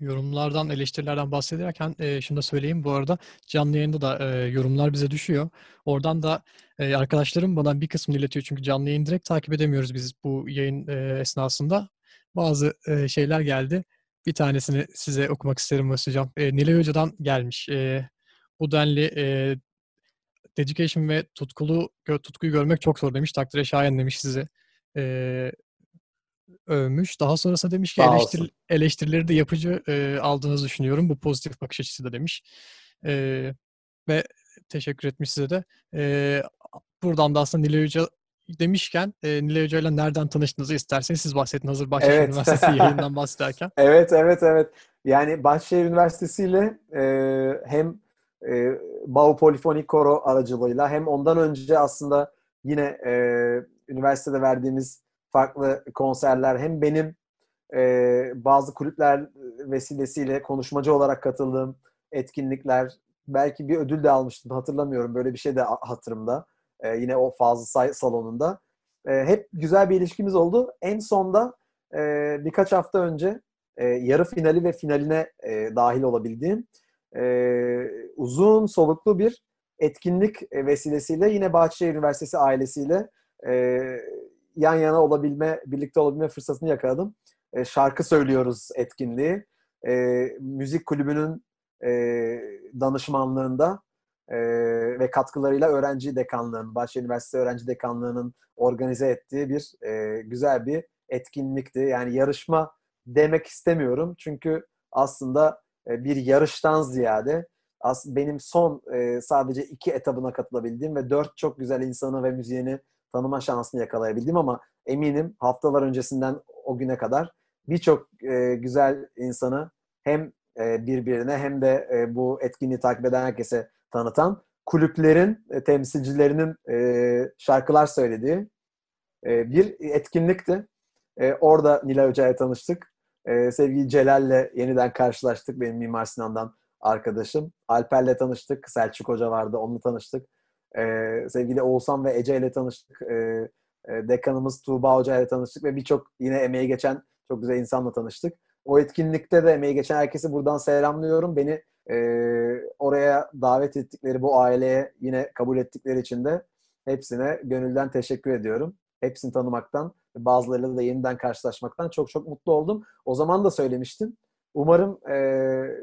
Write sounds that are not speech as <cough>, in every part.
Yorumlardan, eleştirilerden bahsederken e, şunu da söyleyeyim. Bu arada canlı yayında da e, yorumlar bize düşüyor. Oradan da e, arkadaşlarım bana bir kısmını iletiyor. Çünkü canlı yayın direkt takip edemiyoruz biz bu yayın e, esnasında. Bazı e, şeyler geldi. Bir tanesini size okumak isterim Hocam. E, Nilay Hoca'dan gelmiş. E, bu denli e, dedication ve tutkulu tutkuyu görmek çok zor demiş. Takdire şayan demiş size. E, övmüş. Daha sonrasında demiş ki eleştir, eleştirileri de yapıcı e, aldığınızı düşünüyorum. Bu pozitif bakış açısı da demiş. E, ve teşekkür etmiş size de. E, buradan da aslında Nilay Hoca demişken e, Nilay Hoca ile nereden tanıştığınızı isterseniz siz bahsedin. Hazır Bahçeşehir evet. Üniversitesi <laughs> yayından bahsederken. evet, evet, evet. Yani Bahçeşehir Üniversitesi ile e, hem e, Bau Polifonik Koro aracılığıyla hem ondan önce aslında yine e, üniversitede verdiğimiz farklı konserler hem benim e, bazı kulüpler vesilesiyle konuşmacı olarak katıldığım etkinlikler belki bir ödül de almıştım hatırlamıyorum böyle bir şey de hatırımda e, yine o Fazıl Say salonunda. E, hep güzel bir ilişkimiz oldu. En sonda e, birkaç hafta önce e, yarı finali ve finaline e, dahil olabildiğim e, uzun soluklu bir etkinlik vesilesiyle yine Bahçeşehir Üniversitesi ailesiyle e, yan yana olabilme, birlikte olabilme fırsatını yakaladım. E, şarkı söylüyoruz etkinliği. E, müzik kulübünün e, danışmanlığında e, ve katkılarıyla öğrenci dekanlığının, Bahçeli Üniversitesi öğrenci dekanlığının organize ettiği bir e, güzel bir etkinlikti. Yani yarışma demek istemiyorum çünkü aslında e, bir yarıştan ziyade aslında benim son e, sadece iki etabına katılabildiğim ve dört çok güzel insanı ve müziğini tanıma şansını yakalayabildim ama eminim haftalar öncesinden o güne kadar birçok e, güzel insanı hem e, birbirine hem de e, bu etkinliği takip eden herkese tanıtan kulüplerin e, temsilcilerinin e, şarkılar söylediği e, bir etkinlikti. E, orada Nilay Hoca'ya tanıştık. E, sevgili Celal'le yeniden karşılaştık. Benim Mimar Sinan'dan arkadaşım. Alper'le tanıştık. Selçuk Hoca vardı. Onunla tanıştık. E, sevgili Oğuzhan ve Ece ile tanıştık. E, e, dekanımız Tuğba Hoca ile tanıştık ve birçok yine emeği geçen çok güzel insanla tanıştık. O etkinlikte de emeği geçen herkesi buradan selamlıyorum. Beni e, oraya davet ettikleri bu aileye yine kabul ettikleri için de hepsine gönülden teşekkür ediyorum. Hepsini tanımaktan, bazılarıyla da yeniden karşılaşmaktan çok çok mutlu oldum. O zaman da söylemiştim. Umarım e,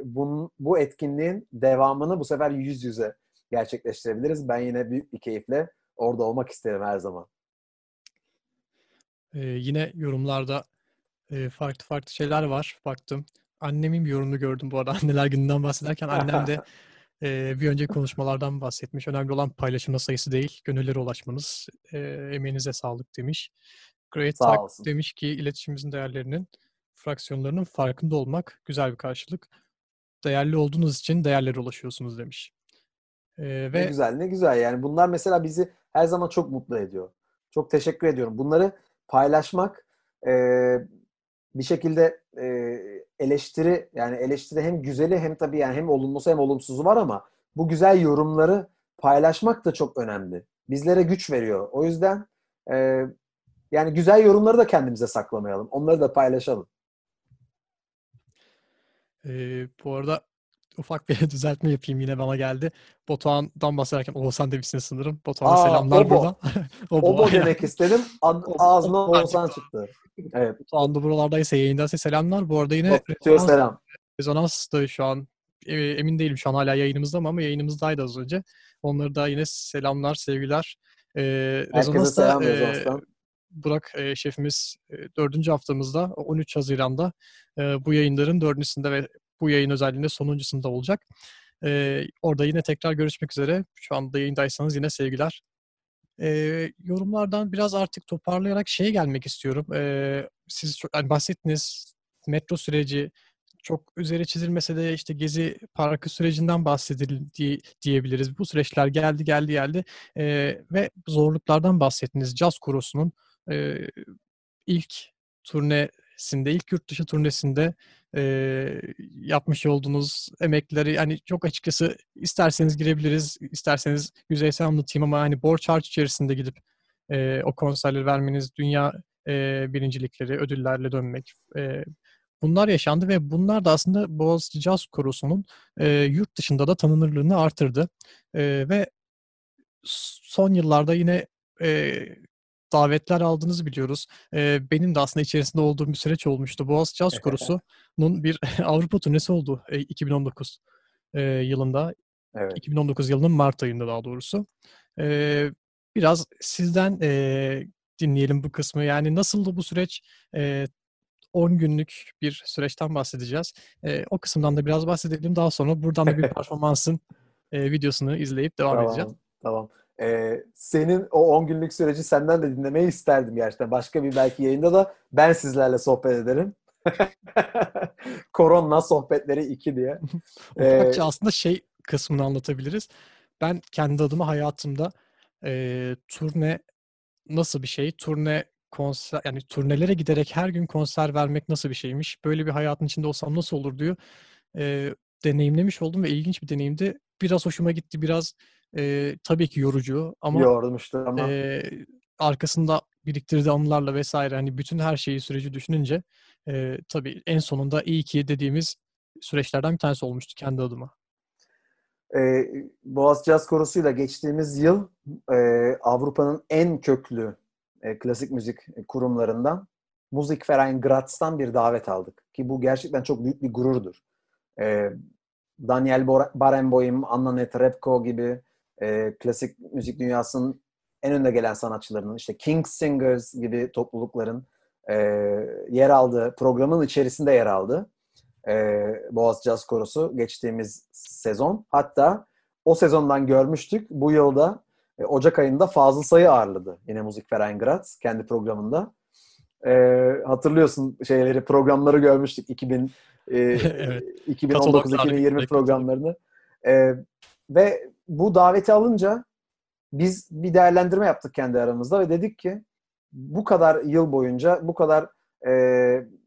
bunun, bu etkinliğin devamını bu sefer yüz yüze gerçekleştirebiliriz. Ben yine büyük bir keyifle orada olmak isterim her zaman. Ee, yine yorumlarda e, farklı farklı şeyler var. Baktım. Annemin bir yorumunu gördüm bu arada. <laughs> Anneler gününden bahsederken annem de e, bir önceki konuşmalardan bahsetmiş. Önemli olan paylaşımda sayısı değil, gönüllere ulaşmanız. E, emeğinize sağlık demiş. Great Sağ Talk demiş ki iletişimimizin değerlerinin fraksiyonlarının farkında olmak güzel bir karşılık. Değerli olduğunuz için değerlere ulaşıyorsunuz demiş. Ee, ve... Ne güzel, ne güzel. Yani bunlar mesela bizi her zaman çok mutlu ediyor. Çok teşekkür ediyorum. Bunları paylaşmak e, bir şekilde e, eleştiri yani eleştiri hem güzeli hem tabii yani hem olumlusu hem olumsuzu var ama bu güzel yorumları paylaşmak da çok önemli. Bizlere güç veriyor. O yüzden e, yani güzel yorumları da kendimize saklamayalım. Onları da paylaşalım. Ee, bu arada ufak bir <laughs> düzeltme yapayım yine bana geldi. Batuhan'dan bahsederken Oğuzhan demişsiniz sanırım. Batuhan'a selamlar burada. <laughs> Obo. Obo demek <laughs> istedim. Ağzına Oğuzhan çıktı. Evet. Batuhan da buralardaysa yayındaysa selamlar. Bu arada yine Rezonans, selam. Rezonans da şu an e, emin değilim şu an hala yayınımızda mı ama yayınımızdaydı az önce. Onları da yine selamlar, sevgiler. Ee, Rezonans da e, Burak e, şefimiz e, haftamızda 13 Haziran'da e, bu yayınların dördüncüsünde ve bu yayın özelliğinde sonuncusunda olacak. Ee, orada yine tekrar görüşmek üzere. Şu anda yayındaysanız yine sevgiler. Ee, yorumlardan biraz artık toparlayarak şeye gelmek istiyorum. Ee, siz çok yani bahsettiniz metro süreci çok üzeri çizilmese de işte Gezi Parkı sürecinden bahsedildi diyebiliriz. Bu süreçler geldi geldi geldi ee, ve zorluklardan bahsettiniz. Caz Korosu'nun e, ilk turnesinde, ilk yurt dışı turnesinde e, yapmış olduğunuz emekleri yani çok açıkçası isterseniz girebiliriz, isterseniz yüzeysel anlatayım ama hani borç harç içerisinde gidip e, o konserleri vermeniz, dünya e, birincilikleri, ödüllerle dönmek, e, bunlar yaşandı ve bunlar da aslında Boğaziçi Caz Korosu'nun e, yurt dışında da tanınırlığını artırdı. E, ve son yıllarda yine e, davetler aldığınızı biliyoruz. E, benim de aslında içerisinde olduğum bir süreç olmuştu. Boğaziçi Caz Korosu'nun bir <laughs> Avrupa turnesi oldu e, 2019 e, yılında. Evet. 2019 yılının Mart ayında daha doğrusu. E, biraz sizden e, dinleyelim bu kısmı. Yani nasıldı bu süreç? E, 10 günlük bir süreçten bahsedeceğiz. E, o kısımdan da biraz bahsedelim. Daha sonra buradan da bir <laughs> performansın e, videosunu izleyip devam tamam, edeceğiz. Tamam. Ee, senin o 10 günlük süreci senden de dinlemeyi isterdim gerçekten. Başka bir belki yayında da ben sizlerle sohbet ederim. <laughs> Korona sohbetleri 2 diye. <laughs> ee, aslında şey kısmını anlatabiliriz. Ben kendi adıma hayatımda e, turne nasıl bir şey? Turne konser yani turnelere giderek her gün konser vermek nasıl bir şeymiş? Böyle bir hayatın içinde olsam nasıl olur diyor. E, deneyimlemiş oldum ve ilginç bir deneyimdi. Biraz hoşuma gitti, biraz e, tabii ki yorucu ama yormuştu ama e, arkasında biriktirdiği anılarla vesaire hani bütün her şeyi süreci düşününce e, tabii en sonunda iyi ki dediğimiz süreçlerden bir tanesi olmuştu kendi adıma. Ee, Boğaz Caz Korosu'yla geçtiğimiz yıl e, Avrupa'nın en köklü e, klasik müzik kurumlarından Musikverein Graz'tan bir davet aldık. Ki bu gerçekten çok büyük bir gururdur. E, Daniel Barenboim, Anna Netrebko gibi e, klasik müzik dünyasının en önde gelen sanatçılarının, işte King Singers gibi toplulukların e, yer aldığı, programın içerisinde yer aldı. E, Boğaz Jazz Korosu geçtiğimiz sezon. Hatta o sezondan görmüştük. Bu yılda e, Ocak ayında Fazıl Say'ı ağırladı. Yine Müzik Verein Graz kendi programında. E, hatırlıyorsun şeyleri, programları görmüştük 2000 e, <laughs> evet. 2019-2020 programlarını. E, ve bu daveti alınca biz bir değerlendirme yaptık kendi aramızda ve dedik ki bu kadar yıl boyunca bu kadar e,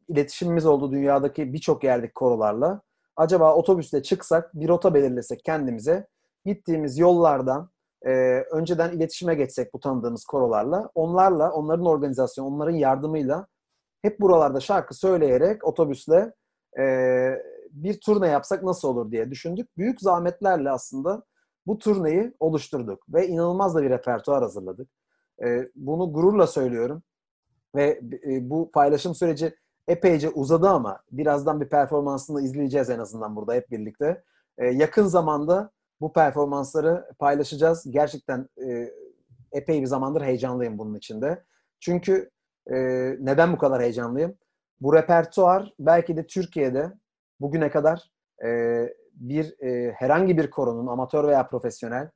iletişimimiz oldu dünyadaki birçok yerdeki korolarla. Acaba otobüsle çıksak, bir rota belirlesek kendimize, gittiğimiz yollardan e, önceden iletişime geçsek bu tanıdığımız korolarla, onlarla, onların organizasyonu, onların yardımıyla hep buralarda şarkı söyleyerek otobüsle e, bir turne yapsak nasıl olur diye düşündük. Büyük zahmetlerle aslında bu turneyi oluşturduk ve inanılmaz da bir repertuar hazırladık. E, bunu gururla söylüyorum ve e, bu paylaşım süreci epeyce uzadı ama birazdan bir performansını izleyeceğiz en azından burada hep birlikte. E, yakın zamanda bu performansları paylaşacağız. Gerçekten e, epey bir zamandır heyecanlıyım bunun içinde. Çünkü e, neden bu kadar heyecanlıyım? Bu repertuar belki de Türkiye'de bugüne kadar bir e, herhangi bir koronun amatör veya profesyonel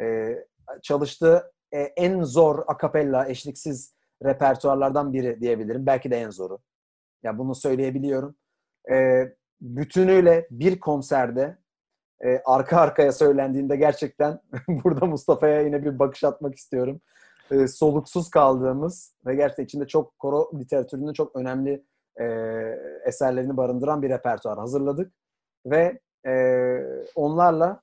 e, çalıştığı e, en zor akapella eşliksiz repertuarlardan biri diyebilirim. Belki de en zoru. Ya bunu söyleyebiliyorum. E, bütünüyle bir konserde e, arka arkaya söylendiğinde gerçekten <laughs> burada Mustafa'ya yine bir bakış atmak istiyorum. E, soluksuz kaldığımız ve gerçekten içinde çok koro literatürünün çok önemli e, eserlerini barındıran bir repertuar hazırladık. Ve e, onlarla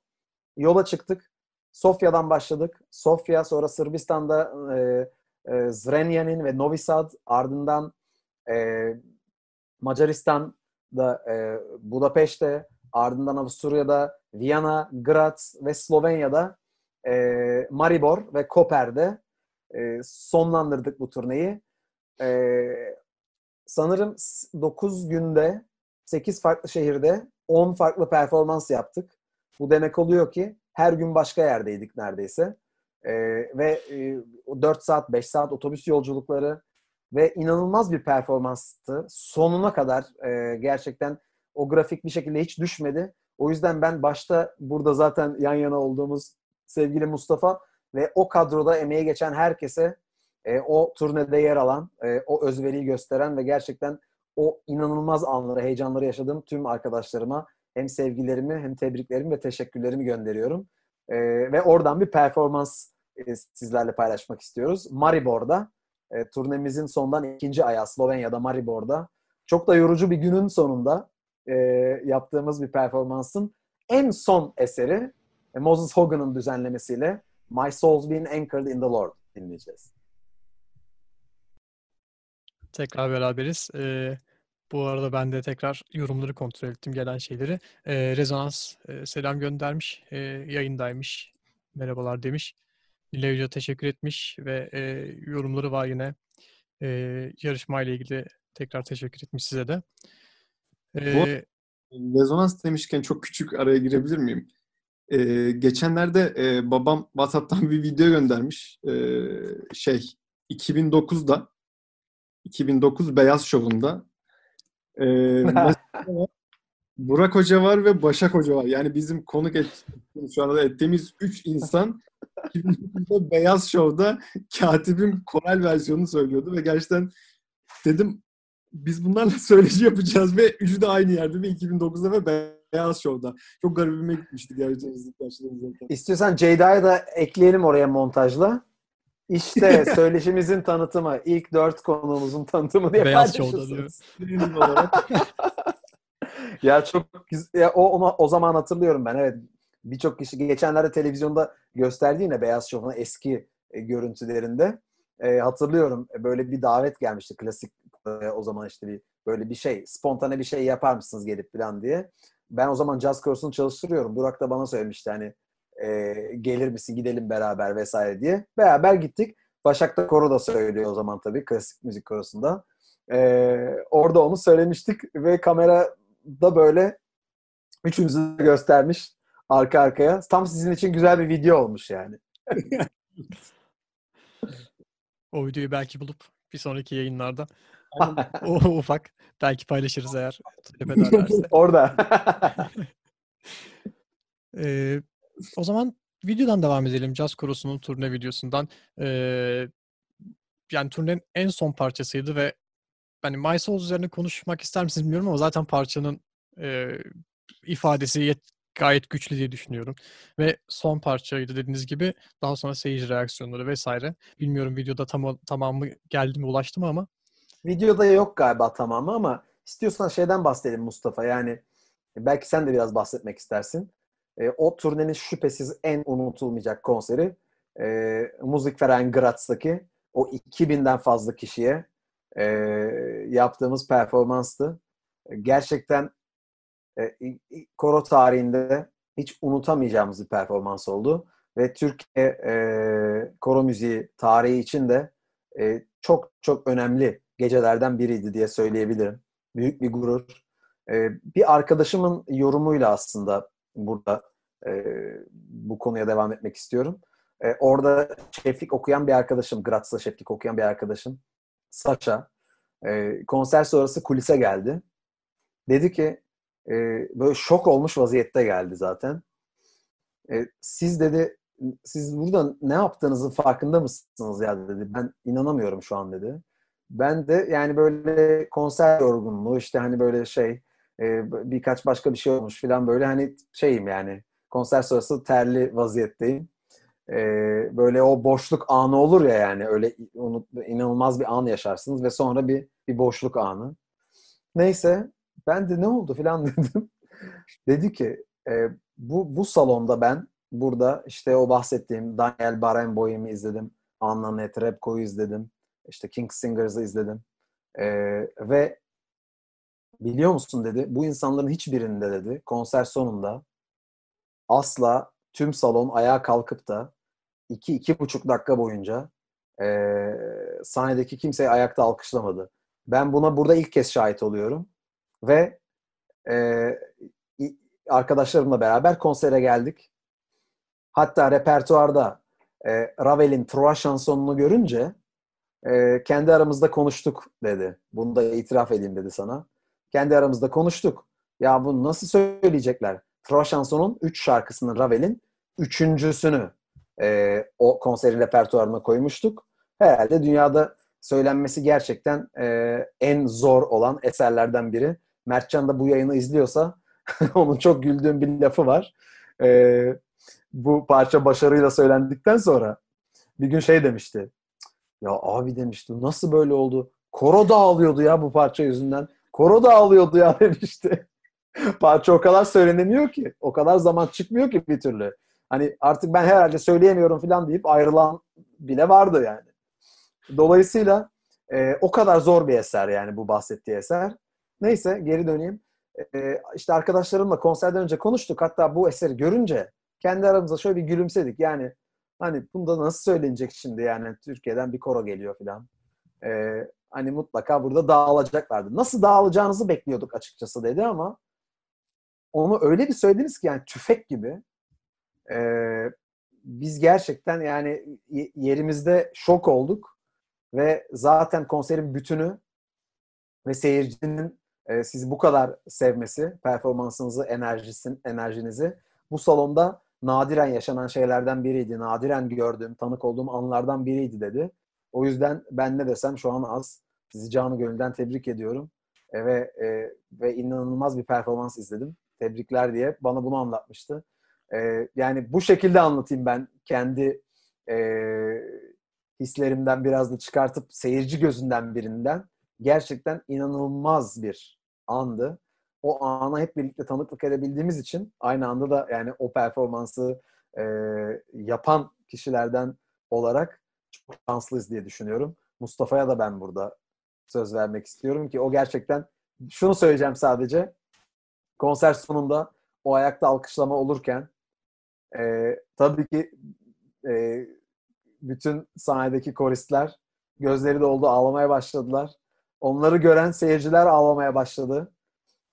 yola çıktık. Sofya'dan başladık. Sofya sonra Sırbistan'da e, e, Zrenjanin ve Novi Sad ardından e, Macaristan'da e, Budapeşte ardından Avusturya'da Viyana, Graz ve Slovenya'da e, Maribor ve Koper'de e, sonlandırdık bu turneyi. E, sanırım 9 günde 8 farklı şehirde 10 farklı performans yaptık. Bu demek oluyor ki her gün başka yerdeydik neredeyse. E, ve e, 4 saat, 5 saat otobüs yolculukları ve inanılmaz bir performanstı. Sonuna kadar e, gerçekten o grafik bir şekilde hiç düşmedi. O yüzden ben başta burada zaten yan yana olduğumuz sevgili Mustafa ve o kadroda emeği geçen herkese e, o turnede yer alan, e, o özveriyi gösteren ve gerçekten o inanılmaz anları, heyecanları yaşadığım tüm arkadaşlarıma hem sevgilerimi hem tebriklerimi ve teşekkürlerimi gönderiyorum. E, ve oradan bir performans e, sizlerle paylaşmak istiyoruz. Maribor'da, e, turnemizin sondan ikinci ayağı Slovenya'da Maribor'da. Çok da yorucu bir günün sonunda e, yaptığımız bir performansın en son eseri e, Moses Hogan'ın düzenlemesiyle My Soul's Been Anchored in the Lord dinleyeceğiz. Tekrar beraberiz. Ee, Bu arada ben de tekrar yorumları kontrol ettim gelen şeyleri. E, Rezonans e, selam göndermiş. E, yayındaymış. Merhabalar demiş. Nilay teşekkür etmiş ve e, yorumları var yine. E, yarışma ile ilgili tekrar teşekkür etmiş size de. E, Bu rezonans demişken çok küçük araya girebilir miyim? Ee, geçenlerde e, babam WhatsApp'tan bir video göndermiş. Ee, şey 2009'da 2009 Beyaz Şov'unda ee, <laughs> Burak Hoca var ve Başak Hoca var. Yani bizim konuk et, şu anda ettiğimiz 3 insan 2009'da Beyaz Şov'da katibin koral versiyonunu söylüyordu ve gerçekten dedim biz bunlarla söyleşi yapacağız ve üçü de aynı yerde ve 2009'da ve Beyaz Show'da. Çok garibime gitmişti gerçekten. İstiyorsan Ceyda'yı da ekleyelim oraya montajla. İşte <laughs> söyleşimizin tanıtımı. ilk dört konuğumuzun tanıtımı diye Beyaz diyor. <laughs> ya çok güzel. Ya o, ona, o zaman hatırlıyorum ben. Evet. Birçok kişi geçenlerde televizyonda gösterdi yine Beyaz Show'un eski e, görüntülerinde. E, hatırlıyorum e, böyle bir davet gelmişti klasik e, o zaman işte bir böyle bir şey spontane bir şey yapar mısınız gelip falan diye. Ben o zaman caz kursunu çalıştırıyorum. Burak da bana söylemişti hani e, gelir misin gidelim beraber vesaire diye. Beraber gittik. Başak da koro da söylüyor o zaman tabii klasik müzik korosunda. E, orada onu söylemiştik ve kamera da böyle üçümüzü göstermiş arka arkaya. Tam sizin için güzel bir video olmuş yani. <laughs> o videoyu belki bulup bir sonraki yayınlarda <laughs> o ufak belki paylaşırız eğer <laughs> talep ederlerse. Orada. ee, o zaman videodan devam edelim. Jazz Korosu'nun turne videosundan. Ee, yani turnenin en son parçasıydı ve hani My Souls üzerine konuşmak ister misiniz bilmiyorum ama zaten parçanın e, ifadesi yet- gayet güçlü diye düşünüyorum. Ve son parçaydı dediğiniz gibi daha sonra seyirci reaksiyonları vesaire. Bilmiyorum videoda tam tamamı geldi mi ulaştı mı ama. Videoda yok galiba tamamı ama istiyorsan şeyden bahsedelim Mustafa. Yani belki sen de biraz bahsetmek istersin. E, o turnenin şüphesiz en unutulmayacak konseri e, Musikverein Graz'daki o 2000'den fazla kişiye e, yaptığımız performanstı. Gerçekten e, koro tarihinde hiç unutamayacağımız bir performans oldu. Ve Türkiye e, koro müziği tarihi için de e, çok çok önemli gecelerden biriydi diye söyleyebilirim. Büyük bir gurur. E, bir arkadaşımın yorumuyla aslında burada e, bu konuya devam etmek istiyorum. E, orada şeflik okuyan bir arkadaşım, Graz'da şeflik okuyan bir arkadaşım, Saça, e, konser sonrası kulise geldi. Dedi ki, e, böyle şok olmuş vaziyette geldi zaten. E, siz dedi, siz burada ne yaptığınızın farkında mısınız ya dedi. Ben inanamıyorum şu an dedi. Ben de yani böyle konser yorgunluğu işte hani böyle şey e, birkaç başka bir şey olmuş falan böyle hani şeyim yani konser sonrası terli vaziyetteyim. E, böyle o boşluk anı olur ya yani öyle unut, inanılmaz bir an yaşarsınız ve sonra bir bir boşluk anı. Neyse ben de ne oldu falan <laughs> dedim. Dedi ki e, bu bu salonda ben burada işte o bahsettiğim Daniel Barenboim'i izledim. Anna Netrebko'yu izledim. İşte King Singers'ı izledim. E, ve biliyor musun dedi bu insanların hiçbirinde dedi konser sonunda asla tüm salon ayağa kalkıp da iki, iki buçuk dakika boyunca e, sahnedeki kimseyi ayakta alkışlamadı. Ben buna burada ilk kez şahit oluyorum. Ve e, arkadaşlarımla beraber konsere geldik. Hatta repertuarda e, Ravel'in Trois şansonunu görünce e, kendi aramızda konuştuk dedi. Bunu da itiraf edeyim dedi sana. Kendi aramızda konuştuk. Ya bunu nasıl söyleyecekler? Trois Chansons'un 3 şarkısını Ravel'in üçüncüsünü e, o konserin repertuarına koymuştuk. Herhalde dünyada söylenmesi gerçekten e, en zor olan eserlerden biri. Mertcan da bu yayını izliyorsa <laughs> onun çok güldüğüm bir lafı var. E, bu parça başarıyla söylendikten sonra bir gün şey demişti. Ya abi demişti nasıl böyle oldu? Koro da ağlıyordu ya bu parça yüzünden. Koro da ağlıyordu ya <laughs> demişti. parça o kadar söylenemiyor ki. O kadar zaman çıkmıyor ki bir türlü. Hani artık ben herhalde söyleyemiyorum falan deyip ayrılan bile vardı yani. Dolayısıyla e, o kadar zor bir eser yani bu bahsettiği eser. Neyse geri döneyim. Ee, işte arkadaşlarımla konserden önce konuştuk. Hatta bu eseri görünce kendi aramızda şöyle bir gülümsedik. Yani hani bunda nasıl söylenecek şimdi yani Türkiye'den bir koro geliyor falan. Ee, hani mutlaka burada dağılacaklardı. Nasıl dağılacağınızı bekliyorduk açıkçası dedi ama onu öyle bir söylediniz ki yani tüfek gibi. Ee, biz gerçekten yani yerimizde şok olduk ve zaten konserin bütünü ve seyircinin e, sizi bu kadar sevmesi, performansınızı, enerjisin, enerjinizi bu salonda nadiren yaşanan şeylerden biriydi. Nadiren gördüğüm, tanık olduğum anlardan biriydi dedi. O yüzden ben ne desem şu an az. Sizi canı gönülden tebrik ediyorum. E, ve e, ve inanılmaz bir performans izledim. Tebrikler diye bana bunu anlatmıştı. E, yani bu şekilde anlatayım ben kendi e, hislerimden biraz da çıkartıp seyirci gözünden birinden gerçekten inanılmaz bir andı. O ana hep birlikte tanıklık edebildiğimiz için aynı anda da yani o performansı e, yapan kişilerden olarak çok şanslıyız diye düşünüyorum. Mustafa'ya da ben burada söz vermek istiyorum ki o gerçekten şunu söyleyeceğim sadece konser sonunda o ayakta alkışlama olurken e, tabii ki e, bütün sahnedeki koristler gözleri doldu ağlamaya başladılar. Onları gören seyirciler ağlamaya başladı.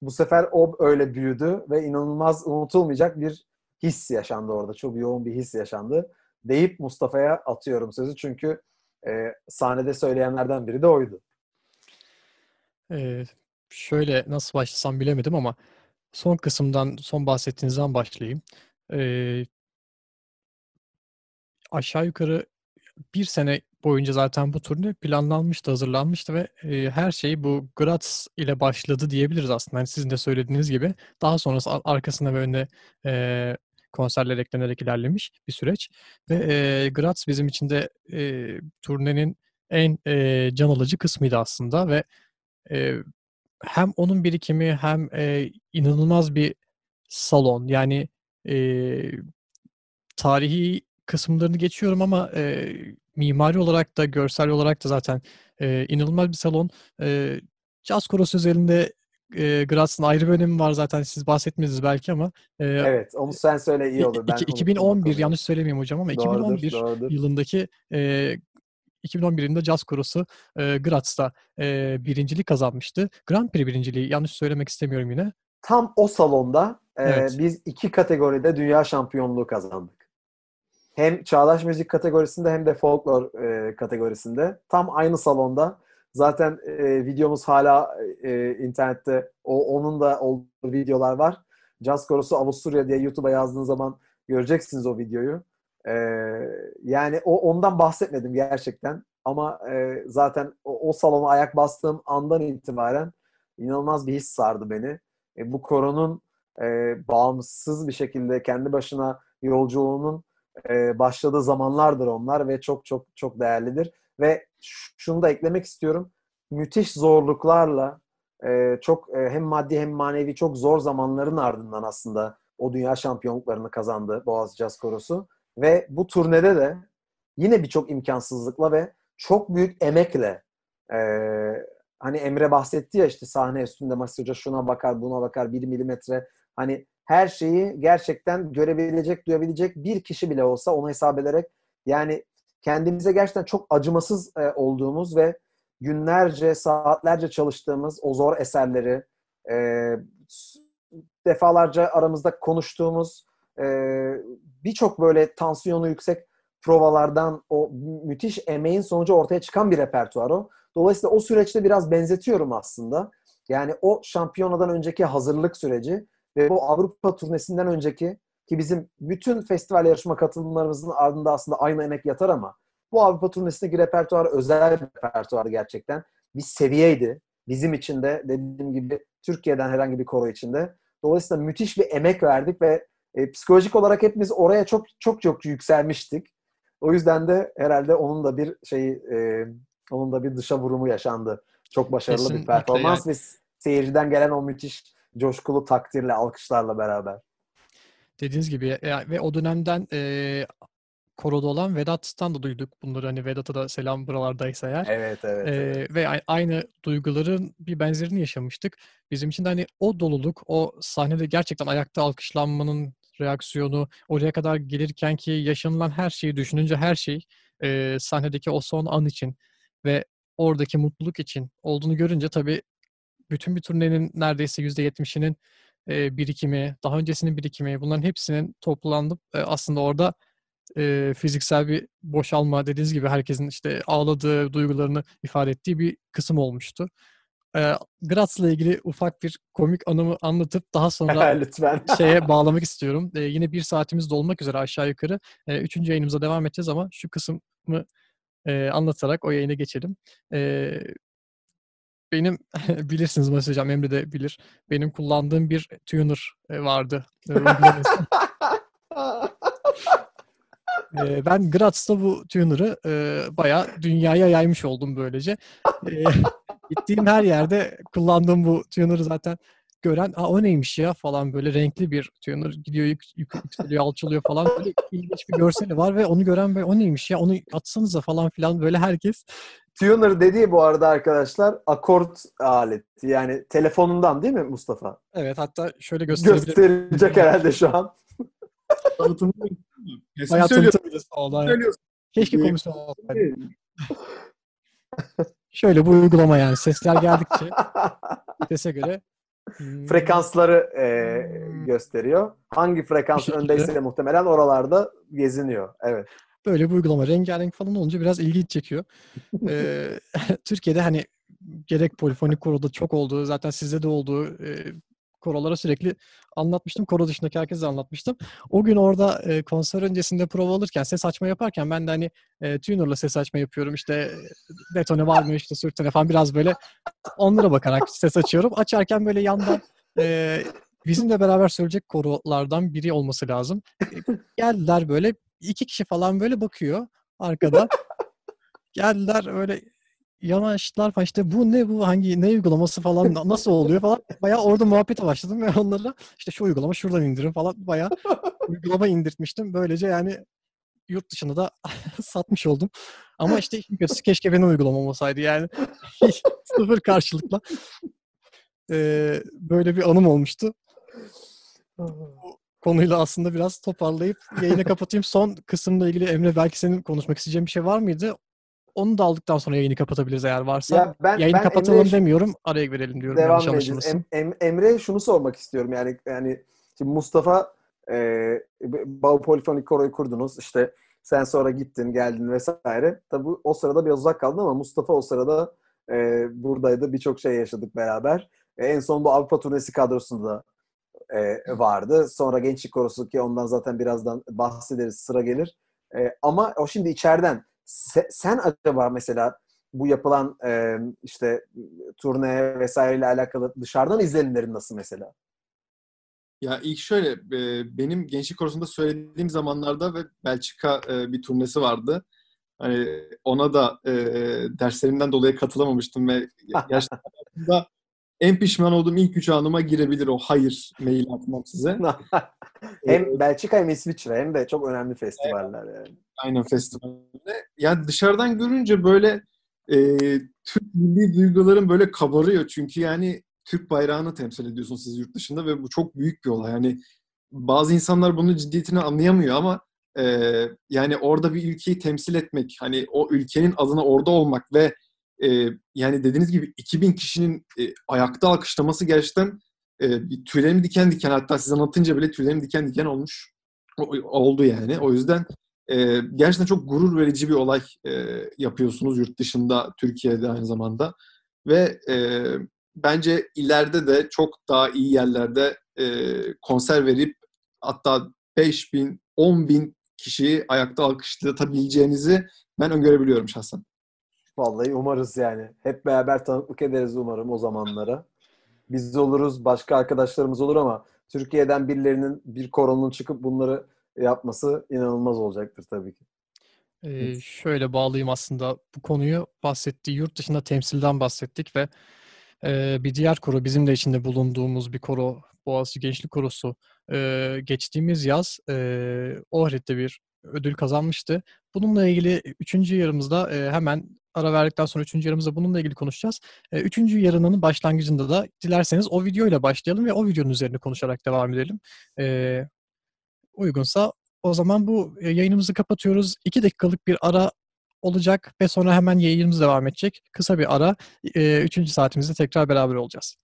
Bu sefer o öyle büyüdü ve inanılmaz unutulmayacak bir his yaşandı orada. Çok yoğun bir his yaşandı. Deyip Mustafa'ya atıyorum sözü çünkü e, sahnede söyleyenlerden biri de oydu. Ee, şöyle nasıl başlasam bilemedim ama son kısımdan, son bahsettiğinizden başlayayım. Ee, aşağı yukarı bir sene boyunca zaten bu turne planlanmıştı, hazırlanmıştı ve e, her şey bu Graz ile başladı diyebiliriz aslında. Yani sizin de söylediğiniz gibi. Daha sonrası arkasına ve önüne e, konserler eklenerek ilerlemiş bir süreç. Ve e, Graz bizim için de e, turnenin en e, can alıcı kısmıydı aslında ve e, hem onun birikimi hem e, inanılmaz bir salon. Yani e, tarihi kısımlarını geçiyorum ama e, mimari olarak da görsel olarak da zaten e, inanılmaz bir salon. E, Jazz Korosu üzerinde e, Graz'ın ayrı bir önemi var zaten siz bahsetmediniz belki ama. E, evet onu sen söyle iyi olur. Ben 2011 yanlış söylemeyeyim hocam ama doğrudur, 2011 doğrudur. yılındaki e, 2011 yılında Jazz Korosu e, Graz'da e, birincilik kazanmıştı. Grand Prix birinciliği yanlış söylemek istemiyorum yine. Tam o salonda e, evet. biz iki kategoride dünya şampiyonluğu kazandık hem çağdaş müzik kategorisinde hem de folklor e, kategorisinde tam aynı salonda zaten e, videomuz hala e, internette o onun da olduğu videolar var. Jazz Korosu Avusturya diye YouTube'a yazdığınız zaman göreceksiniz o videoyu. E, yani o ondan bahsetmedim gerçekten ama e, zaten o, o salona ayak bastığım andan itibaren inanılmaz bir his sardı beni. E, bu koronun e, bağımsız bir şekilde kendi başına yolculuğunun e, başladığı zamanlardır onlar ve çok çok çok değerlidir. Ve şunu da eklemek istiyorum. Müthiş zorluklarla e, çok e, hem maddi hem manevi çok zor zamanların ardından aslında o dünya şampiyonluklarını kazandı Boğaz Jazz Korosu. Ve bu turnede de yine birçok imkansızlıkla ve çok büyük emekle e, hani Emre bahsetti ya işte sahne üstünde Masih Hoca şuna bakar buna bakar bir milimetre hani her şeyi gerçekten görebilecek, duyabilecek bir kişi bile olsa onu hesap ederek yani kendimize gerçekten çok acımasız e, olduğumuz ve günlerce, saatlerce çalıştığımız o zor eserleri e, defalarca aramızda konuştuğumuz e, birçok böyle tansiyonu yüksek provalardan o müthiş emeğin sonucu ortaya çıkan bir repertuar o. Dolayısıyla o süreçte biraz benzetiyorum aslında. Yani o şampiyonadan önceki hazırlık süreci ve bu Avrupa turnesinden önceki ki bizim bütün festival yarışma katılımlarımızın ardında aslında aynı emek yatar ama bu Avrupa turnesindeki repertuar özel bir repertuardı gerçekten. Bir seviyeydi. Bizim için de dediğim gibi Türkiye'den herhangi bir koro içinde. Dolayısıyla müthiş bir emek verdik ve e, psikolojik olarak hepimiz oraya çok çok çok yükselmiştik. O yüzden de herhalde onun da bir şey e, onun da bir dışa vurumu yaşandı. Çok başarılı Kesinlikle bir performans yani. ve seyirciden gelen o müthiş coşkulu takdirle, alkışlarla beraber. Dediğiniz gibi e, ve o dönemden e, koroda olan Vedat'tan da duyduk bunları. Hani Vedat'a da selam buralardaysa eğer. Evet, evet. Ee, evet. Ve aynı duyguların bir benzerini yaşamıştık. Bizim için de hani o doluluk, o sahnede gerçekten ayakta alkışlanmanın reaksiyonu, oraya kadar gelirken ki yaşanılan her şeyi düşününce her şey e, sahnedeki o son an için ve oradaki mutluluk için olduğunu görünce tabii bütün bir turnenin neredeyse %70'inin e, birikimi, daha öncesinin birikimi bunların hepsinin toplanıp e, aslında orada e, fiziksel bir boşalma dediğiniz gibi herkesin işte ağladığı, duygularını ifade ettiği bir kısım olmuştu. E, Graz'la ilgili ufak bir komik anımı anlatıp daha sonra <laughs> Lütfen. şeye bağlamak istiyorum. E, yine bir saatimiz dolmak üzere aşağı yukarı. E, üçüncü yayınımıza devam edeceğiz ama şu kısmı e, anlatarak o yayına geçelim. E, benim <laughs> bilirsiniz mesaj hocam Emre de bilir. Benim kullandığım bir tuner vardı. e, <laughs> ben Graz'ta bu tuner'ı e, bayağı dünyaya yaymış oldum böylece. E, gittiğim her yerde kullandığım bu tuner'ı zaten gören Aa, o neymiş ya falan böyle renkli bir tuner gidiyor yük, yük, yükseliyor alçalıyor falan böyle ilginç bir görseli var ve onu gören böyle o neymiş ya onu atsanıza falan filan böyle herkes Tuner dediği bu arada arkadaşlar akort aleti. Yani telefonundan değil mi Mustafa? Evet hatta şöyle gösterebilirim. Gösterecek herhalde şu an. Bayağı tanıtabiliriz. Keşke komisyon olsaydı. Şöyle bu uygulama yani sesler geldikçe sese göre frekansları e, gösteriyor. Hangi frekans öndeyse muhtemelen oralarda geziniyor. Evet. Böyle bir uygulama rengarenk falan olunca biraz ilgi çekiyor. ee, <laughs> <laughs> Türkiye'de hani gerek polifonik koroda çok olduğu zaten sizde de olduğu e, korolara sürekli anlatmıştım. Koro dışındaki herkese anlatmıştım. O gün orada e, konser öncesinde prova alırken, ses açma yaparken ben de hani e, tuner'la ses açma yapıyorum. İşte detone var mı, işte sürtene falan biraz böyle onlara bakarak ses açıyorum. Açarken böyle yandan e, bizimle beraber söyleyecek korolardan biri olması lazım. geldiler böyle iki kişi falan böyle bakıyor arkada. Geldiler öyle yanaştılar falan işte bu ne bu hangi ne uygulaması falan nasıl oluyor falan bayağı orada muhabbete başladım ve onlara işte şu uygulama şuradan indirin falan bayağı uygulama indirtmiştim. Böylece yani yurt dışında da <laughs> satmış oldum. Ama işte kötüsü keşke benim uygulamam olsaydı yani. <laughs> sıfır karşılıkla. Ee, böyle bir anım olmuştu. Bu konuyla aslında biraz toparlayıp yayını kapatayım. Son kısımla ilgili Emre belki senin konuşmak isteyeceğin bir şey var mıydı? Onu da aldıktan sonra yayını kapatabiliriz eğer varsa. Ya ben, Yayını ben kapatalım Emre, demiyorum, araya verelim diyorum. Devam edeceğiz. Em, em, Emre şunu sormak istiyorum yani yani şimdi Mustafa e, Bağ Polifonik Koro'yu kurdunuz. İşte sen sonra gittin, geldin vesaire. Tabi o sırada biraz uzak kaldın ama Mustafa o sırada e, buradaydı. Birçok şey yaşadık beraber. E, en son bu Avrupa turnesi kadrosunda e, vardı. Sonra Gençlik Korosu ki ondan zaten birazdan bahsederiz, sıra gelir. E, ama o şimdi içeriden Se, sen acaba mesela bu yapılan e, işte turne vesaireyle alakalı dışarıdan izlenimlerin nasıl mesela? Ya ilk şöyle e, benim gençlik korusunda söylediğim zamanlarda ve Belçika e, bir turnesi vardı. Hani ona da e, derslerimden dolayı katılamamıştım ve <laughs> gerçekten en pişman olduğum ilk üç anıma girebilir o hayır mail atmam size. <laughs> hem Belçika hem İsviçre hem de çok önemli festivaller yani. Aynen festivalde. Yani dışarıdan görünce böyle e, Türk milli duyguların böyle kabarıyor. Çünkü yani Türk bayrağını temsil ediyorsunuz siz yurt dışında ve bu çok büyük bir olay. Yani bazı insanlar bunun ciddiyetini anlayamıyor ama e, yani orada bir ülkeyi temsil etmek, hani o ülkenin adına orada olmak ve e, yani dediğiniz gibi 2000 kişinin e, ayakta alkışlaması gerçekten e, bir tüylerim diken diken hatta size anlatınca bile tüylerim diken diken olmuş oldu yani. O yüzden e, gerçekten çok gurur verici bir olay e, yapıyorsunuz yurt dışında Türkiye'de aynı zamanda ve e, bence ileride de çok daha iyi yerlerde e, konser verip hatta 5 bin, 10 bin kişiyi ayakta alkışlatabileceğinizi ben öngörebiliyorum şahsen. Vallahi umarız yani. Hep beraber tanıklık ederiz umarım o zamanlara. Biz oluruz, başka arkadaşlarımız olur ama Türkiye'den birilerinin bir koronun çıkıp bunları yapması inanılmaz olacaktır tabii ki. Ee, şöyle bağlayayım aslında bu konuyu bahsettiği yurt dışında temsilden bahsettik ve e, bir diğer koro bizim de içinde bulunduğumuz bir koro Boğaziçi Gençlik Korosu e, geçtiğimiz yaz e, Ohrid'de bir ödül kazanmıştı. Bununla ilgili 3. yarımızda e, hemen ara verdikten sonra 3. yarımızda bununla ilgili konuşacağız. 3. E, yarının başlangıcında da dilerseniz o videoyla başlayalım ve o videonun üzerine konuşarak devam edelim. E, uygunsa o zaman bu e, yayınımızı kapatıyoruz. 2 dakikalık bir ara olacak ve sonra hemen yayınımız devam edecek. Kısa bir ara. 3. E, saatimizde tekrar beraber olacağız.